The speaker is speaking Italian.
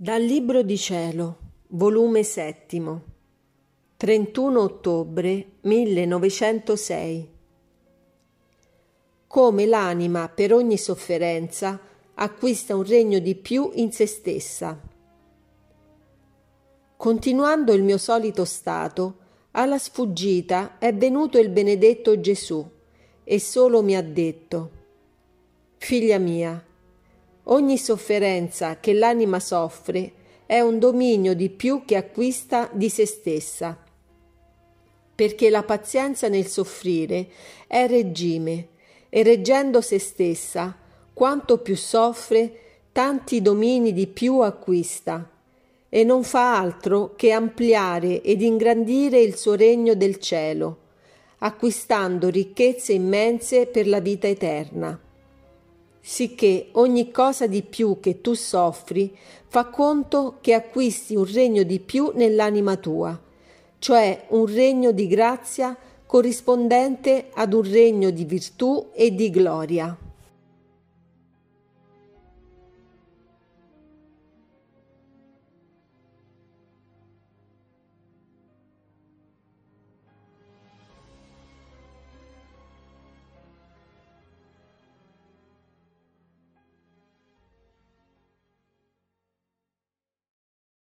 Dal Libro di Cielo, volume settimo, 31 ottobre 1906. Come l'anima per ogni sofferenza acquista un regno di più in se stessa. Continuando il mio solito stato, alla sfuggita è venuto il benedetto Gesù e solo mi ha detto, Figlia mia, Ogni sofferenza che l'anima soffre è un dominio di più che acquista di se stessa, perché la pazienza nel soffrire è regime e reggendo se stessa, quanto più soffre, tanti domini di più acquista. E non fa altro che ampliare ed ingrandire il suo regno del cielo, acquistando ricchezze immense per la vita eterna sicché ogni cosa di più che tu soffri fa conto che acquisti un regno di più nell'anima tua, cioè un regno di grazia corrispondente ad un regno di virtù e di gloria.